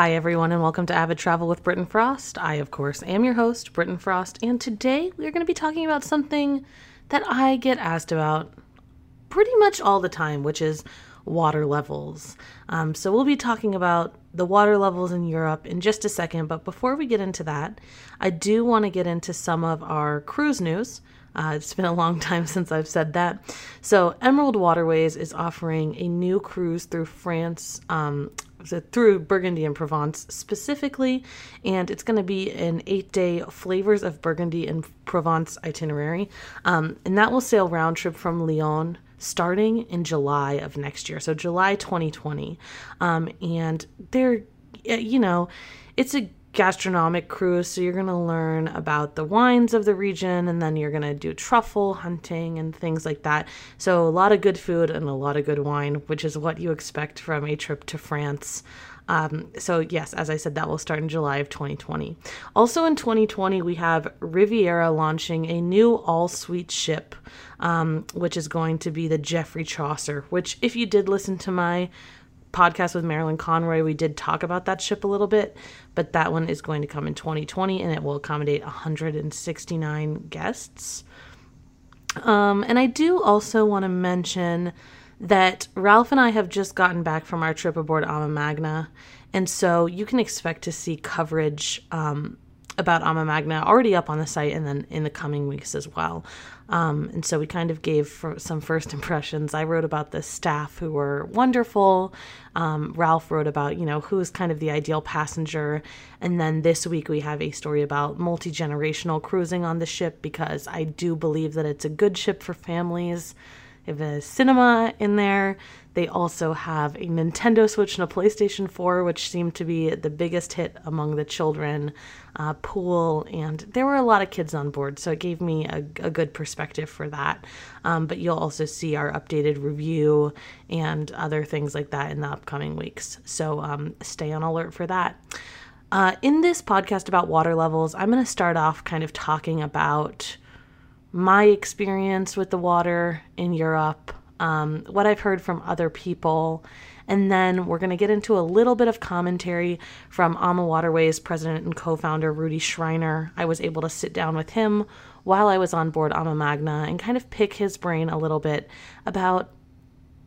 Hi, everyone, and welcome to Avid Travel with Britton Frost. I, of course, am your host, Britton Frost, and today we're going to be talking about something that I get asked about pretty much all the time, which is water levels. Um, so, we'll be talking about the water levels in Europe in just a second, but before we get into that, I do want to get into some of our cruise news. Uh, it's been a long time since I've said that. So, Emerald Waterways is offering a new cruise through France um, through Burgundy and Provence specifically, and it's going to be an eight day flavors of Burgundy and Provence itinerary. Um, and that will sail round trip from Lyon starting in July of next year, so July 2020. Um, and they're, you know, it's a gastronomic cruise. So you're going to learn about the wines of the region and then you're going to do truffle hunting and things like that. So a lot of good food and a lot of good wine, which is what you expect from a trip to France. Um, so, yes, as I said, that will start in July of 2020. Also in 2020, we have Riviera launching a new all suite ship, um, which is going to be the Geoffrey Chaucer, which, if you did listen to my podcast with Marilyn Conroy, we did talk about that ship a little bit, but that one is going to come in 2020 and it will accommodate 169 guests. Um, and I do also want to mention that Ralph and I have just gotten back from our trip aboard Ama Magna, and so you can expect to see coverage um, about Ama Magna already up on the site and then in the coming weeks as well. Um, and so we kind of gave some first impressions. I wrote about the staff who were wonderful. Um, Ralph wrote about, you know, who's kind of the ideal passenger. And then this week we have a story about multi generational cruising on the ship because I do believe that it's a good ship for families. Have a cinema in there. They also have a Nintendo Switch and a PlayStation 4, which seemed to be the biggest hit among the children. Uh, pool, and there were a lot of kids on board, so it gave me a, a good perspective for that. Um, but you'll also see our updated review and other things like that in the upcoming weeks. So um, stay on alert for that. Uh, in this podcast about water levels, I'm going to start off kind of talking about my experience with the water in Europe, um, what I've heard from other people, and then we're going to get into a little bit of commentary from Ama Waterways president and co founder Rudi Schreiner. I was able to sit down with him while I was on board Ama Magna and kind of pick his brain a little bit about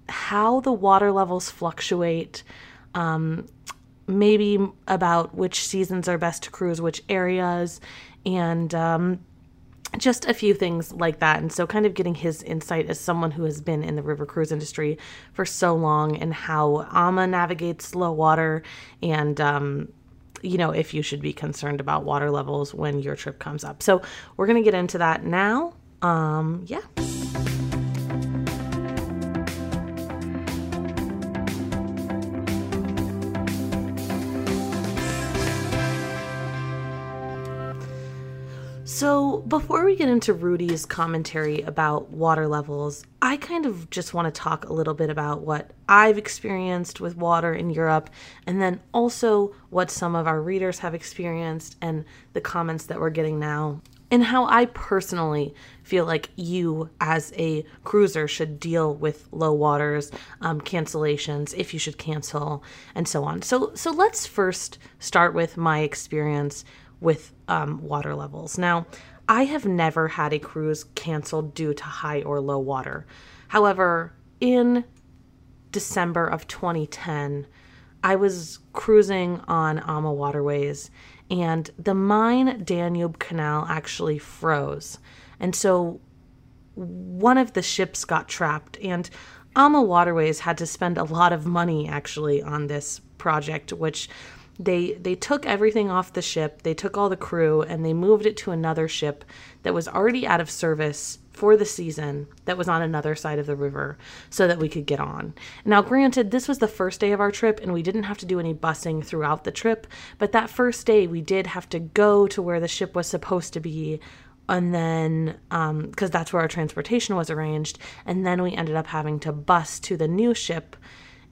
how the water levels fluctuate. Um, maybe about which seasons are best to cruise which areas and um, just a few things like that. And so, kind of getting his insight as someone who has been in the river cruise industry for so long and how AMA navigates low water and, um, you know, if you should be concerned about water levels when your trip comes up. So, we're going to get into that now. Um, yeah. So, before we get into Rudi's commentary about water levels, I kind of just want to talk a little bit about what I've experienced with water in Europe, and then also what some of our readers have experienced and the comments that we're getting now, and how I personally feel like you, as a cruiser, should deal with low waters, um, cancellations, if you should cancel, and so on. So, so let's first start with my experience with um, water levels. Now, I have never had a cruise canceled due to high or low water. However, in December of 2010, I was cruising on Ama Waterways and the Main Danube Canal actually froze. And so one of the ships got trapped, and Ama Waterways had to spend a lot of money actually on this project, which they they took everything off the ship they took all the crew and they moved it to another ship that was already out of service for the season that was on another side of the river so that we could get on. Now granted this was the first day of our trip and we didn't have to do any busing throughout the trip but that first day we did have to go to where the ship was supposed to be and then because um, that's where our transportation was arranged and then we ended up having to bus to the new ship.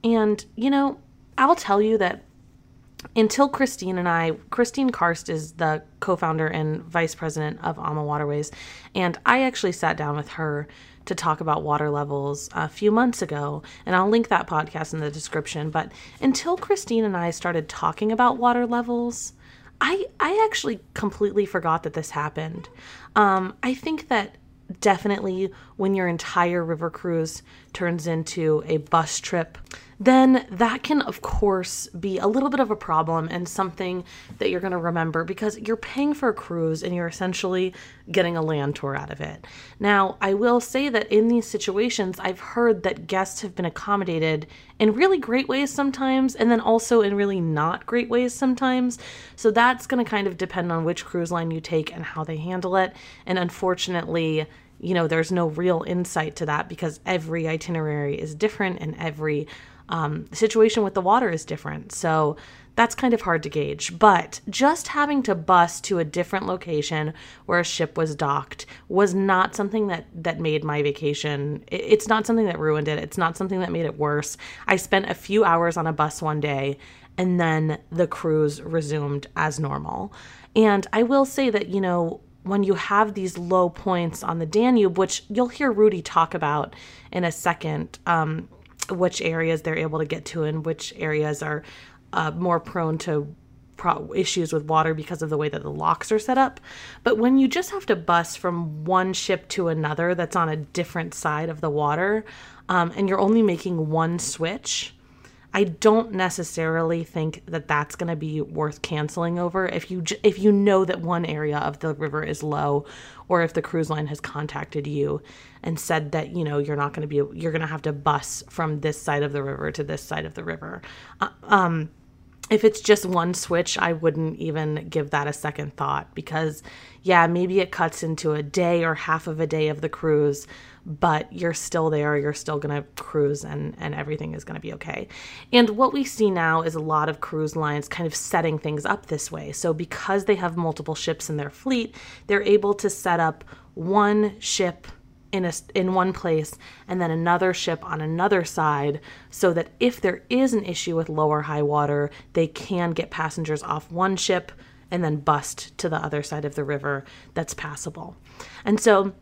And you know i'll tell you that until Christine and I, Christine Karst is the co founder and vice president of Ama Waterways, and I actually sat down with her to talk about water levels a few months ago, and I'll link that podcast in the description. But until Christine and I started talking about water levels, I I actually completely forgot that this happened. Um, I think that definitely when your entire river cruise turns into a bus trip, then that can, of course, be a little bit of a problem and something that you're going to remember because you're paying for a cruise and you're essentially getting a land tour out of it. Now, I will say that in these situations, I've heard that guests have been accommodated in really great ways sometimes and then also in really not great ways sometimes. So that's going to kind of depend on which cruise line you take and how they handle it. And unfortunately, you know, there's no real insight to that because every itinerary is different and every um, situation with the water is different. So that's kind of hard to gauge. But just having to bus to a different location where a ship was docked was not something that that made my vacation. It's not something that ruined it. It's not something that made it worse. I spent a few hours on a bus one day and then the cruise resumed as normal. And I will say that, you know, when you have these low points on the Danube, which you'll hear Rudi talk about in a second, um, which areas they're able to get to and which areas are uh, more prone to pro- issues with water because of the way that the locks are set up. But when you just have to bus from one ship to another that's on a different side of the water, um, and you're only making one switch, I don't necessarily think that that's going to be worth canceling over if you if you know that one area of the river is low or if the cruise line has contacted you and said that you know you're not going to be you're going to have to bus from this side of the river to this side of the river. Uh, um if it's just one switch, I wouldn't even give that a second thought because, yeah, maybe it cuts into a day or half of a day of the cruise, but you're still there. You're still going to cruise and, and everything is going to be okay. And what we see now is a lot of cruise lines kind of setting things up this way. So, because they have multiple ships in their fleet, they're able to set up one ship in a in one place and then another ship on another side so that if there is an issue with lower high water they can get passengers off one ship and then bust to the other side of the river that's passable and so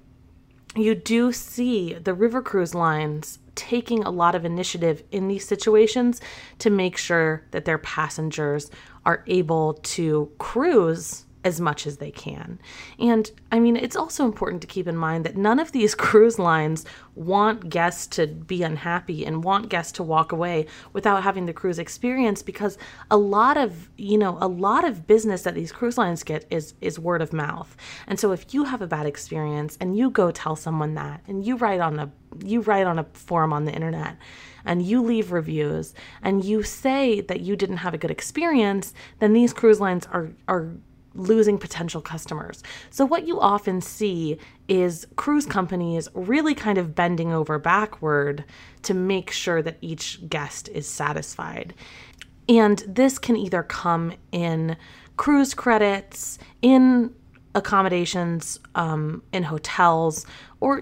you do see the river cruise lines taking a lot of initiative in these situations to make sure that their passengers are able to cruise as much as they can. And I mean, it's also important to keep in mind that none of these cruise lines want guests to be unhappy and want guests to walk away without having the cruise experience because a lot of, you know, a lot of business that these cruise lines get is is word of mouth. And so if you have a bad experience and you go tell someone that and you write on a you write on a forum on the internet and you leave reviews and you say that you didn't have a good experience, then these cruise lines are are losing potential customers. So, what you often see is cruise companies really kind of bending over backward to make sure that each guest is satisfied. And this can either come in cruise credits, in accommodations, um, in hotels, or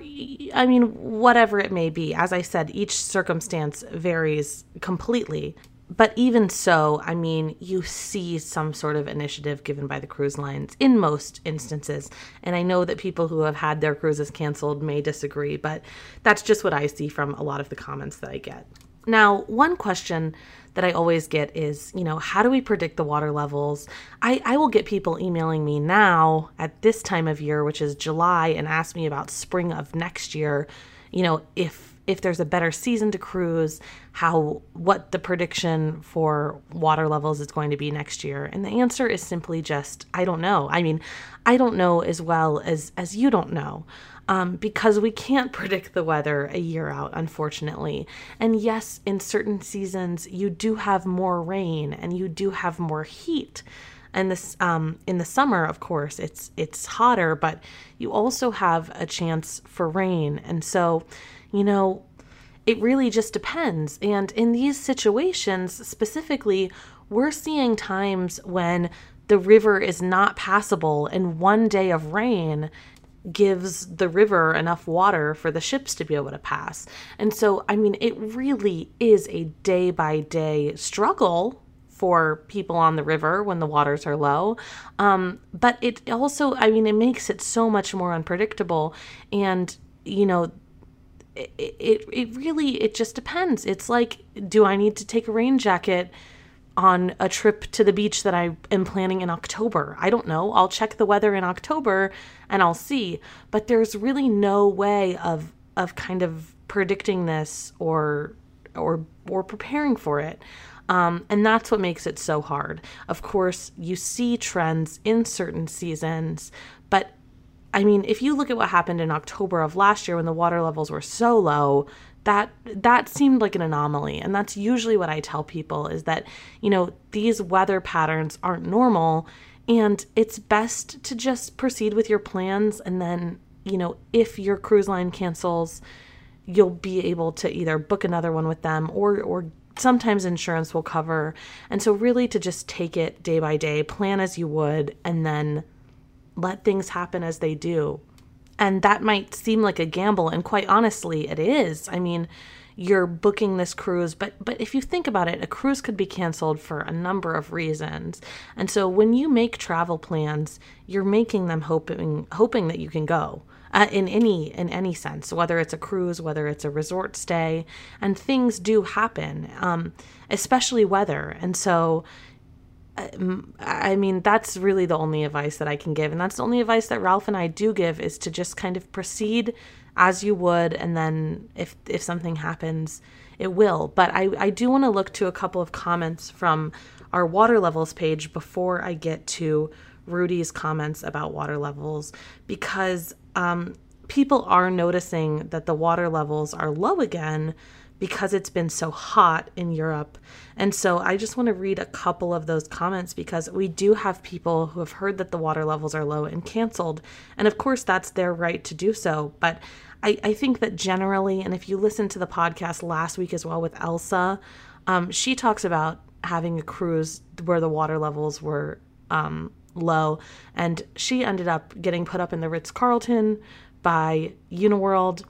I mean, whatever it may be. As I said, each circumstance varies completely but even so, I mean, you see some sort of initiative given by the cruise lines in most instances. And I know that people who have had their cruises canceled may disagree, but that's just what I see from a lot of the comments that I get. Now, one question that I always get is, you know, how do we predict the water levels? I, I will get people emailing me now at this time of year, which is July, and ask me about spring of next year, you know, if if there's a better season to cruise, how what the prediction for water levels is going to be next year. And the answer is simply just I don't know. I mean, I don't know as well as as you don't know. Um, because we can't predict the weather a year out, unfortunately. And yes, in certain seasons, you do have more rain and you do have more heat. And this, um, in the summer, of course, it's it's hotter, but you also have a chance for rain. And so, you know, it really just depends. And in these situations specifically, we're seeing times when the river is not passable and one day of rain gives the river enough water for the ships to be able to pass. And so, I mean, it really is a day by day struggle for people on the river when the waters are low. Um, but it also, I mean, it makes it so much more unpredictable. And, you know, it, it, it really it just depends. It's like do i need to take a rain jacket on a trip to the beach that i am planning in october? I don't know. I'll check the weather in october and i'll see. But there's really no way of of kind of predicting this or or or preparing for it um, and that's what makes it so hard. Of course, you see trends in certain seasons, but I mean, if you look at what happened in October of last year when the water levels were so low, that that seemed like an anomaly. And that's usually what I tell people is that, you know, these weather patterns aren't normal and it's best to just proceed with your plans and then, you know, if your cruise line cancels, you'll be able to either book another one with them or or sometimes insurance will cover. And so really to just take it day by day, plan as you would and then let things happen as they do. And that might seem like a gamble, and quite honestly, it is. I mean, you're booking this cruise, but but if you think about it, a cruise could be canceled for a number of reasons. And so when you make travel plans, you're making them hoping hoping that you can go. Uh, in any in any sense, whether it's a cruise, whether it's a resort stay, and things do happen, um, especially weather. And so I mean, that's really the only advice that I can give. And that's the only advice that Ralph and I do give is to just kind of proceed as you would. And then if, if something happens, it will. But I, I do want to look to a couple of comments from our water levels page before I get to Rudi's comments about water levels because um, people are noticing that the water levels are low again because it's been so hot in Europe. And so I just want to read a couple of those comments because we do have people who have heard that the water levels are low and canceled. And of course, that's their right to do so. But I, I think that generally, and if you listen to the podcast last week as well with Elsa, um, she talks about having a cruise where the water levels were um, low. And she ended up getting put up in the Ritz Carlton by Uniworld.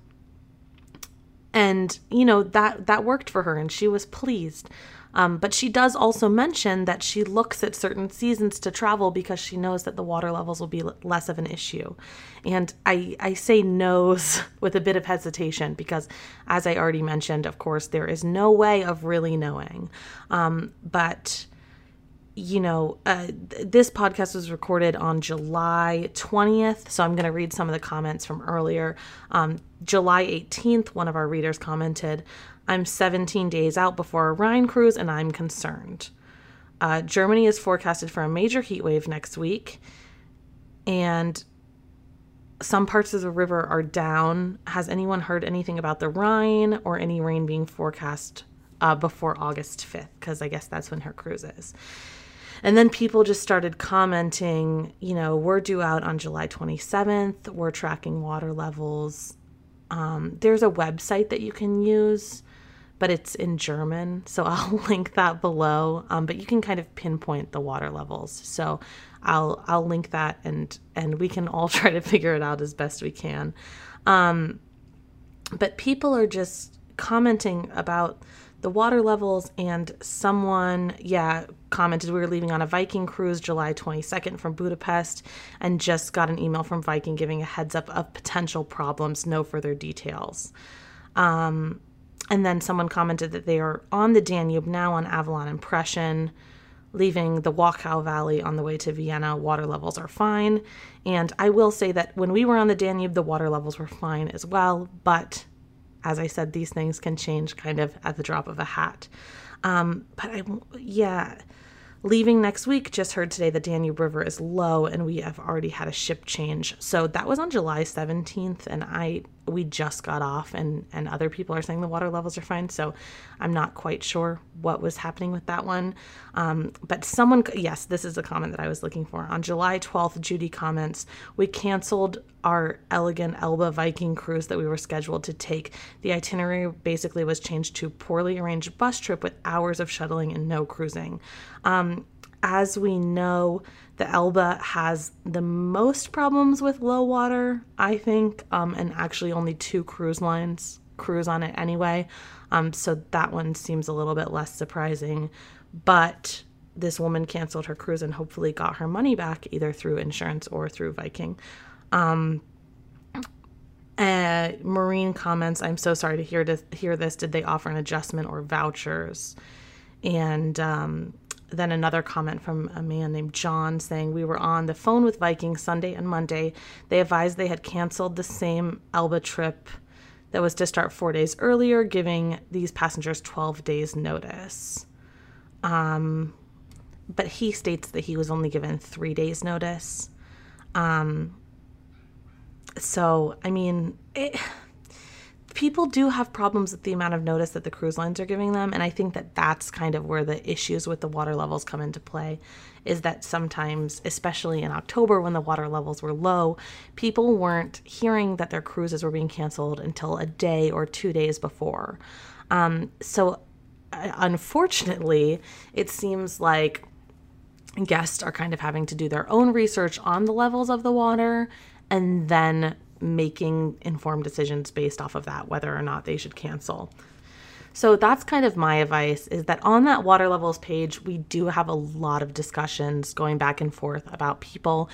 And you know that that worked for her and she was pleased. Um, but she does also mention that she looks at certain seasons to travel because she knows that the water levels will be less of an issue. And i i say knows with a bit of hesitation because as i already mentioned of course there is no way of really knowing. Um, but you know, uh, th- this podcast was recorded on July 20th. So I'm going to read some of the comments from earlier. Um, July 18th, one of our readers commented, I'm 17 days out before a Rhine cruise and I'm concerned. Uh, Germany is forecasted for a major heat wave next week. And some parts of the river are down. Has anyone heard anything about the Rhine or any rain being forecast uh, before August 5th? Because I guess that's when her cruise is. And then people just started commenting, you know, we're due out on July 27th. We're tracking water levels. Um, there's a website that you can use, but it's in German. So I'll link that below. Um, but you can kind of pinpoint the water levels. So I'll I'll link that and and we can all try to figure it out as best we can. Um, but people are just commenting about the water levels and someone yeah commented we were leaving on a viking cruise july 22nd from budapest and just got an email from viking giving a heads up of potential problems no further details um, and then someone commented that they are on the danube now on avalon impression leaving the Wachau Valley on the way to Vienna, water levels are fine. And I will say that when we were on the Danube, the water levels were fine as well, but as I said, these things can change kind of at the drop of a hat. Um, but I, yeah, leaving next week, just heard today the Danube River is low and we have already had a ship change. So that was on July 17th, and I we just got off and and other people are saying the water levels are fine. So i'm not quite sure what was happening with that one. Um, but someone yes this is a comment that i was looking for. On july 12th judy comments we canceled our elegant Elbe viking cruise that we were scheduled to take. The itinerary basically was changed to poorly arranged bus trip with hours of shuttling and no cruising. Um, as we know, the Elbe has the most problems with low water, I think, um, and actually only two cruise lines cruise on it anyway. Um, so that one seems a little bit less surprising. But this woman canceled her cruise and hopefully got her money back either through insurance or through Viking. Um, Uh, Marine comments, I'm so sorry to hear to hear this. Did they offer an adjustment or vouchers? And um, then another comment from a man named John saying, We were on the phone with Viking Sunday and Monday. They advised they had canceled the same Elbe trip that was to start four days earlier, giving these passengers 12 days' notice. Um, but he states that he was only given three days' notice. Um, so, I mean, it, people do have problems with the amount of notice that the cruise lines are giving them. And I think that that's kind of where the issues with the water levels come into play is that sometimes, especially in October when the water levels were low, people weren't hearing that their cruises were being canceled until a day or two days before. Um, so, uh, unfortunately, it seems like guests are kind of having to do their own research on the levels of the water and then making informed decisions based off of that, whether or not they should cancel. So that's kind of my advice is that on that water levels page, we do have a lot of discussions going back and forth about people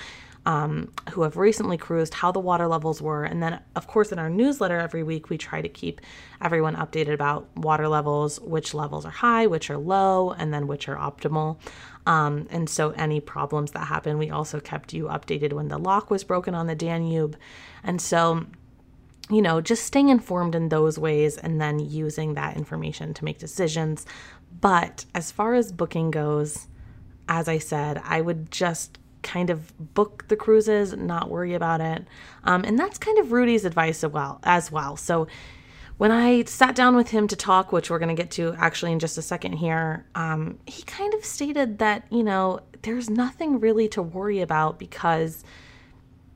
um, who have recently cruised, how the water levels were. And then, of course, in our newsletter every week, we try to keep everyone updated about water levels, which levels are high, which are low, and then which are optimal. Um, and so, any problems that happen, we also kept you updated when the lock was broken on the Danube. And so, you know, just staying informed in those ways and then using that information to make decisions. But as far as booking goes, as I said, I would just kind of book the cruises, not worry about it. Um, and that's kind of Rudi's advice as well. As well. So when I sat down with him to talk, which we're going to get to actually in just a second here, um, he kind of stated that you know there's nothing really to worry about because,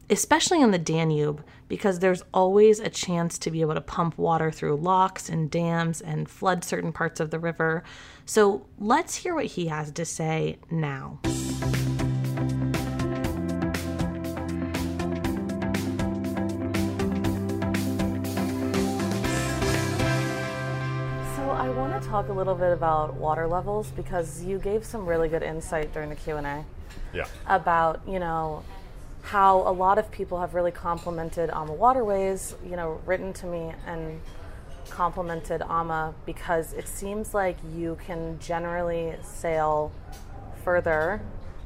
especially on the Danube, because there's always a chance to be able to pump water through locks and dams and flood certain parts of the river. So let's hear what he has to say now. Talk a little bit about water levels because you gave some really good insight during the Q&A. Yeah. About, you know, how a lot of people have really complimented AMA Waterways, you know, written to me and complimented AMA because it seems like you can generally sail further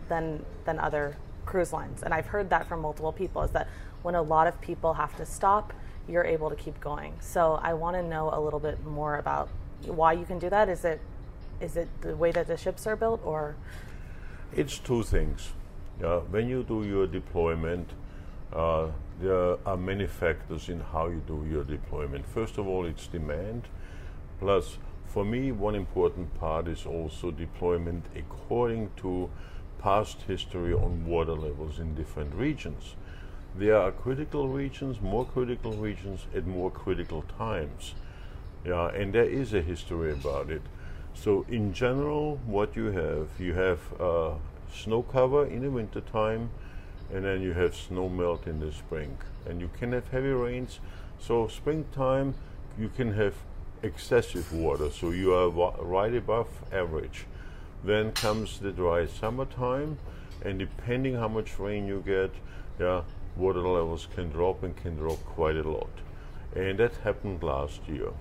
than than other cruise lines. And I've heard that from multiple people is that when a lot of people have to stop, you're able to keep going. So I want to know a little bit more about why you can do that? Is it is it the way that the ships are built, or? It's two things. Yeah, when you do your deployment, uh, there are many factors in how you do your deployment. First of all, it's demand. Plus, for me, one important part is also deployment according to past history on water levels in different regions. There are critical regions, more critical regions, at more critical times. Yeah, and there is a history about it. So in general, what you have, you have uh, snow cover in the winter time, and then you have snow melt in the spring, and you can have heavy rains. So springtime, you can have excessive water, so you are wa- right above average. Then comes the dry summertime, and depending how much rain you get, yeah, water levels can drop and can drop quite a lot. And that happened last year.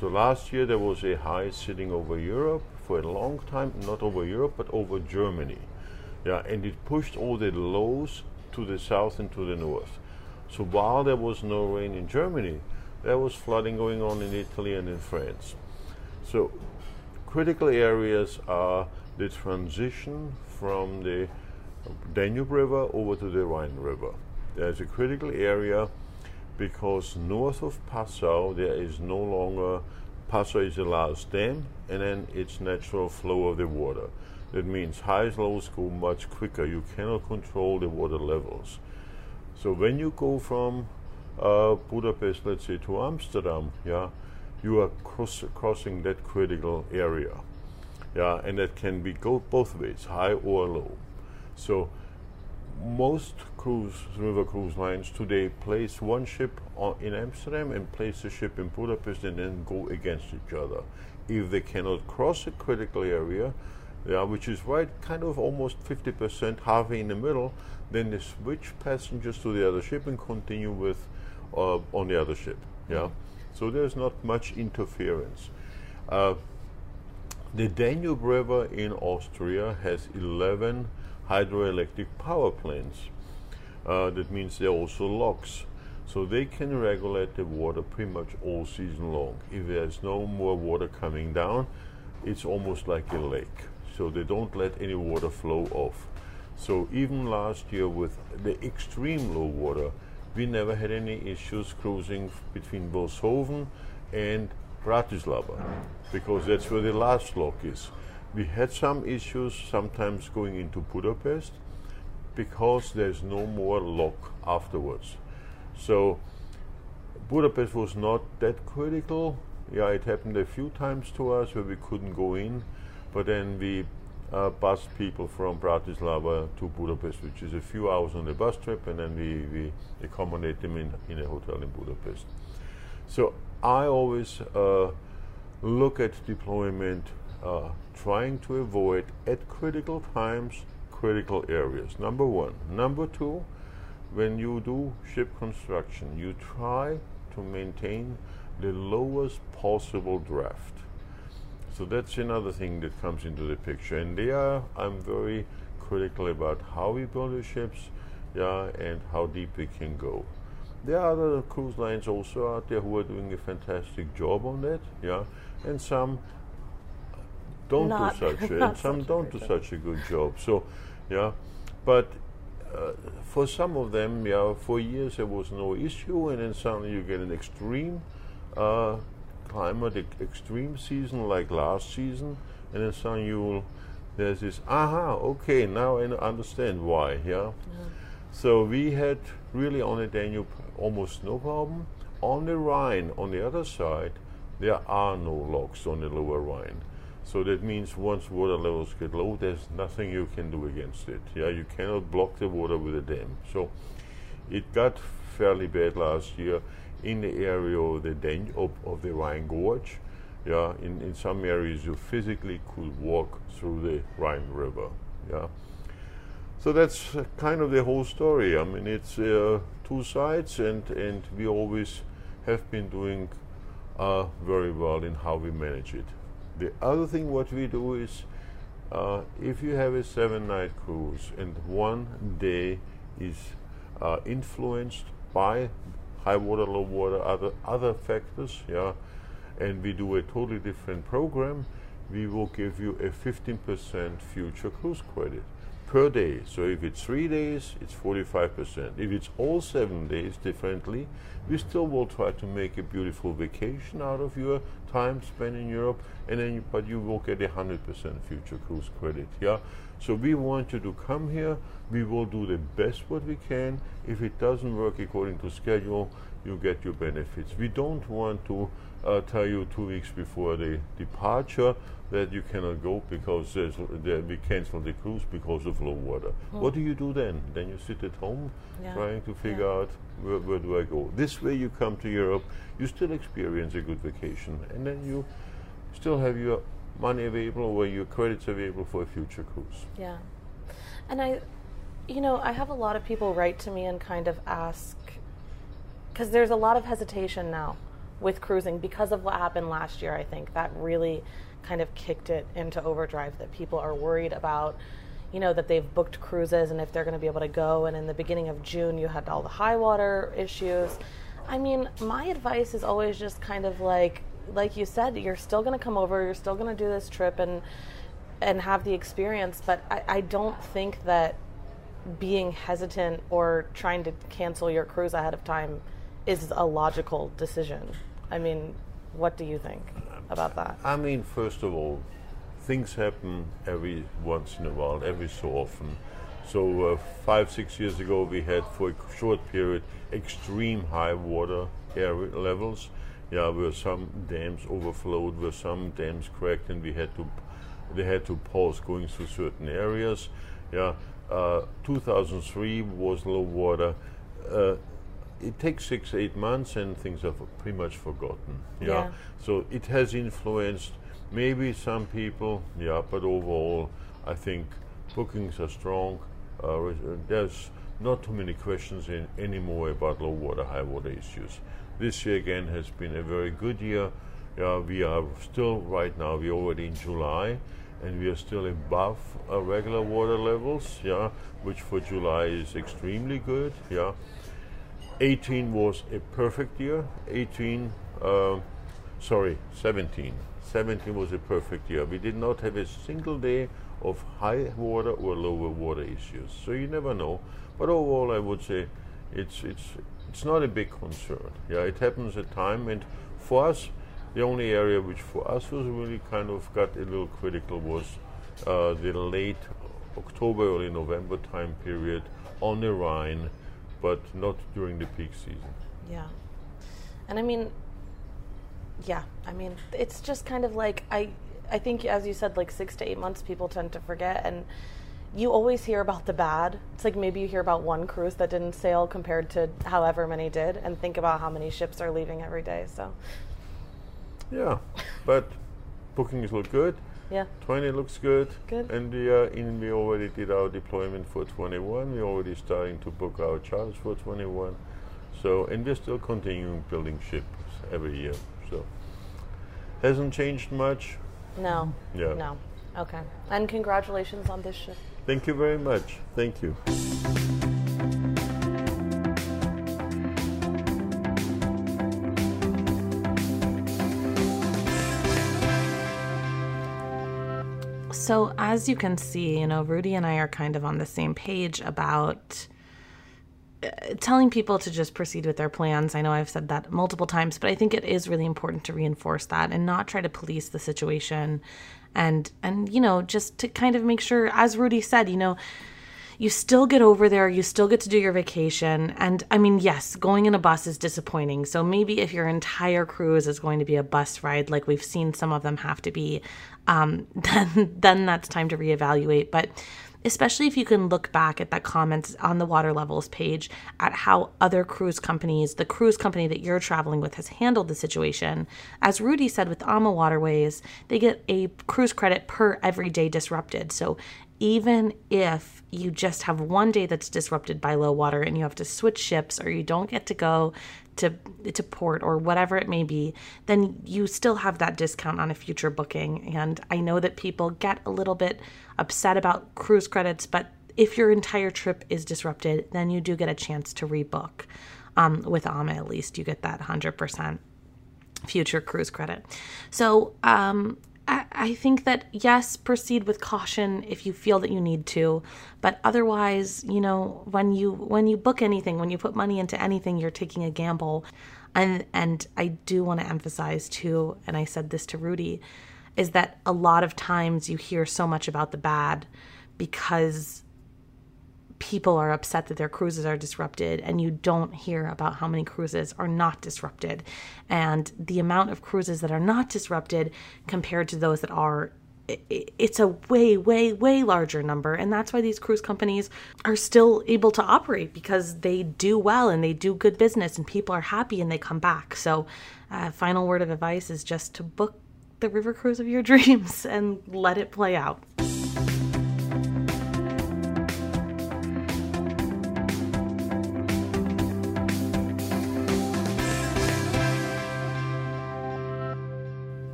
So last year there was a high sitting over Europe for a long time, not over Europe, but over Germany. Yeah, and it pushed all the lows to the south and to the north. So while there was no rain in Germany, there was flooding going on in Italy and in France. So critical areas are the transition from the Danube River over to the Rhine River. There's a critical area because north of Passau there is no longer Passau is the last dam and then it's natural flow of the water. That means highs lows go much quicker. You cannot control the water levels. So when you go from uh, Budapest, let's say, to Amsterdam, yeah, you are cross- crossing that critical area, yeah, and that can be go both ways, high or low. So most cruise river cruise lines today place one ship in Amsterdam and place a ship in Budapest and then go against each other. If they cannot cross a critical area, yeah, which is right kind of almost 50%, halfway in the middle, then they switch passengers to the other ship and continue with uh, on the other ship. Yeah, so there's not much interference. Uh, the Danube River in Austria has 11 hydroelectric power plants. Uh, that means they're also locks. So they can regulate the water pretty much all season long. If there's no more water coming down, it's almost like a lake. So they don't let any water flow off. So even last year with the extreme low water, we never had any issues cruising between Vilshofen and Bratislava because that's where the last lock is. We had some issues sometimes going into Budapest because there's no more lock afterwards. So Budapest was not that critical. Yeah, it happened a few times to us where we couldn't go in, but then we uh, bused people from Bratislava to Budapest, which is a few hours on the bus trip, and then we, we accommodate them in, in a hotel in Budapest. So I always uh, look at deployment, uh, trying to avoid at critical times critical areas. Number one. Number two, when you do ship construction, you try to maintain the lowest possible draft. So that's another thing that comes into the picture. And there, I'm very critical about how we build the ships, yeah, and how deep we can go. There are other cruise lines also out there who are doing a fantastic job on that, yeah, and some don't Not- do such, not and some a don't do job. such a good job. So, yeah, but uh, for some of them, yeah, for years there was no issue, and then suddenly you get an extreme uh, climate, ex- extreme season like last season, and then suddenly you there's this aha, okay, now I understand why, yeah. So we had really on the Danube almost no problem. On the Rhine, on the other side, there are no locks on the lower Rhine. So that means once water levels get low, there's nothing you can do against it. Yeah, you cannot block the water with a dam. So it got fairly bad last year in the area of the Dan- of, of the Rhine Gorge. Yeah, in, in some areas you physically could walk through the Rhine River. Yeah. So that's kind of the whole story. I mean, it's uh, two sides, and, and we always have been doing uh, very well in how we manage it. The other thing what we do is, uh, if you have a seven-night cruise and one day is uh, influenced by high water, low water, other other factors, yeah, and we do a totally different program, we will give you a 15% future cruise credit per day. So if it's three days, it's 45%. If it's all seven days differently, we still will try to make a beautiful vacation out of your time spent in Europe, and then you, but you will get a 100% future cruise credit. Yeah. So we want you to come here. We will do the best what we can. If it doesn't work according to schedule, you get your benefits. We don't want to uh, tell you two weeks before the departure that you cannot go because there's, there, we cancel the cruise because of low water. What do you do then? Then you sit at home Yeah. trying to figure Yeah. out where, where do I go. This way, you come to Europe, you still experience a good vacation, and then you still have your money available or your credits available for a future cruise. Yeah. And I, you know, I have a lot of people write to me and kind of ask, because there's a lot of hesitation now with cruising because of what happened last year, I think. That really kind of kicked it into overdrive that people are worried about. You know, that they've booked cruises and if they're going to be able to go. And in the beginning of June, you had all the high water issues. I mean, my advice is always just kind of like, like you said, you're still going to come over, you're still going to do this trip, and and have the experience. But I, I don't think that being hesitant or trying to cancel your cruise ahead of time is a logical decision. I mean, what do you think about that? I mean, first of all, things happen every once in a while, every so often. So uh, five, six years ago, we had for a short period extreme high water levels. Yeah, where some dams overflowed, where some dams cracked, and we had to they had to pause going through certain areas. Yeah, uh, 2003 was low water. Uh, it takes six, eight months, and things are pretty much forgotten. Yeah. Yeah. So it has influenced maybe some people, yeah, but overall, I think bookings are strong. Uh, uh, there's not too many questions in, anymore about low water, high water issues. This year again has been a very good year. Uh, we are still right now. We're already in July, and we are still above uh, regular water levels. Yeah, which for July is extremely good. Yeah, 18 was a perfect year. 18, uh, sorry, 17. 17 was a perfect year. We did not have a single day of high water or lower water issues. So you never know. But overall, I would say it's it's it's not a big concern. Yeah, it happens at time, and for us, the only area which for us was really kind of got a little critical was uh, the late October, early November time period on the Rhine, but not during the peak season. Yeah, and I mean, yeah, I mean, it's just kind of like I I think, as you said, like six to eight months, people tend to forget. And you always hear about the bad. It's like maybe you hear about one cruise that didn't sail compared to however many did, and think about how many ships are leaving every day. So, yeah, but bookings look good. Yeah. 20 looks good. Good. And we, uh, in, we already did our deployment for 21. We're already starting to book our charters for 21. So, and we're still continuing building ships every year. So, hasn't changed much. No. Yeah. No. Okay. And congratulations on this ship. Thank you very much. Thank you. So, as you can see, you know, Rudi and I are kind of on the same page about uh, telling people to just proceed with their plans. I know I've said that multiple times, but I think it is really important to reinforce that and not try to police the situation and and you know, just to kind of make sure as Rudi said, you know, you still get over there, you still get to do your vacation. And I mean, yes, going in a bus is disappointing. So maybe if your entire cruise is going to be a bus ride, like we've seen some of them have to be, um, then then that's time to reevaluate. But especially if you can look back at that comments on the water levels page at how other cruise companies, the cruise company that you're traveling with, has handled the situation. As Rudi said with AMA Waterways, they get a cruise credit per every day disrupted. So even if you just have one day that's disrupted by low water and you have to switch ships or you don't get to go to to port or whatever it may be, then you still have that discount on a future booking. And I know that people get a little bit upset about cruise credits, but if your entire trip is disrupted, then you do get a chance to rebook. Um, with AMA, at least, you get that 100% future cruise credit. So, um, I, think that yes, proceed with caution if you feel that you need to, but otherwise, you know, when you when you book anything, when you put money into anything, you're taking a gamble. And and I do want to emphasize too, and I said this to Rudi, is that a lot of times you hear so much about the bad because people are upset that their cruises are disrupted and you don't hear about how many cruises are not disrupted. And the amount of cruises that are not disrupted compared to those that are it's a way way way larger number. And that's why these cruise companies are still able to operate because they do well and they do good business and people are happy and they come back. So uh, final word of advice is just to book the river cruise of your dreams and let it play out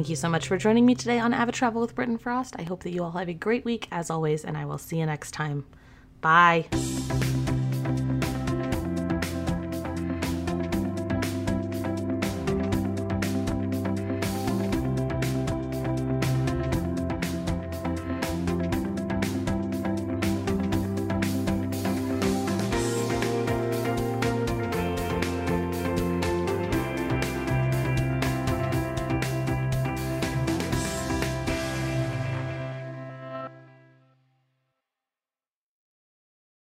Thank you so much for joining me today on Avid Travel with Britton Frost. I hope that you all have a great week as always, and I will see you next time. Bye.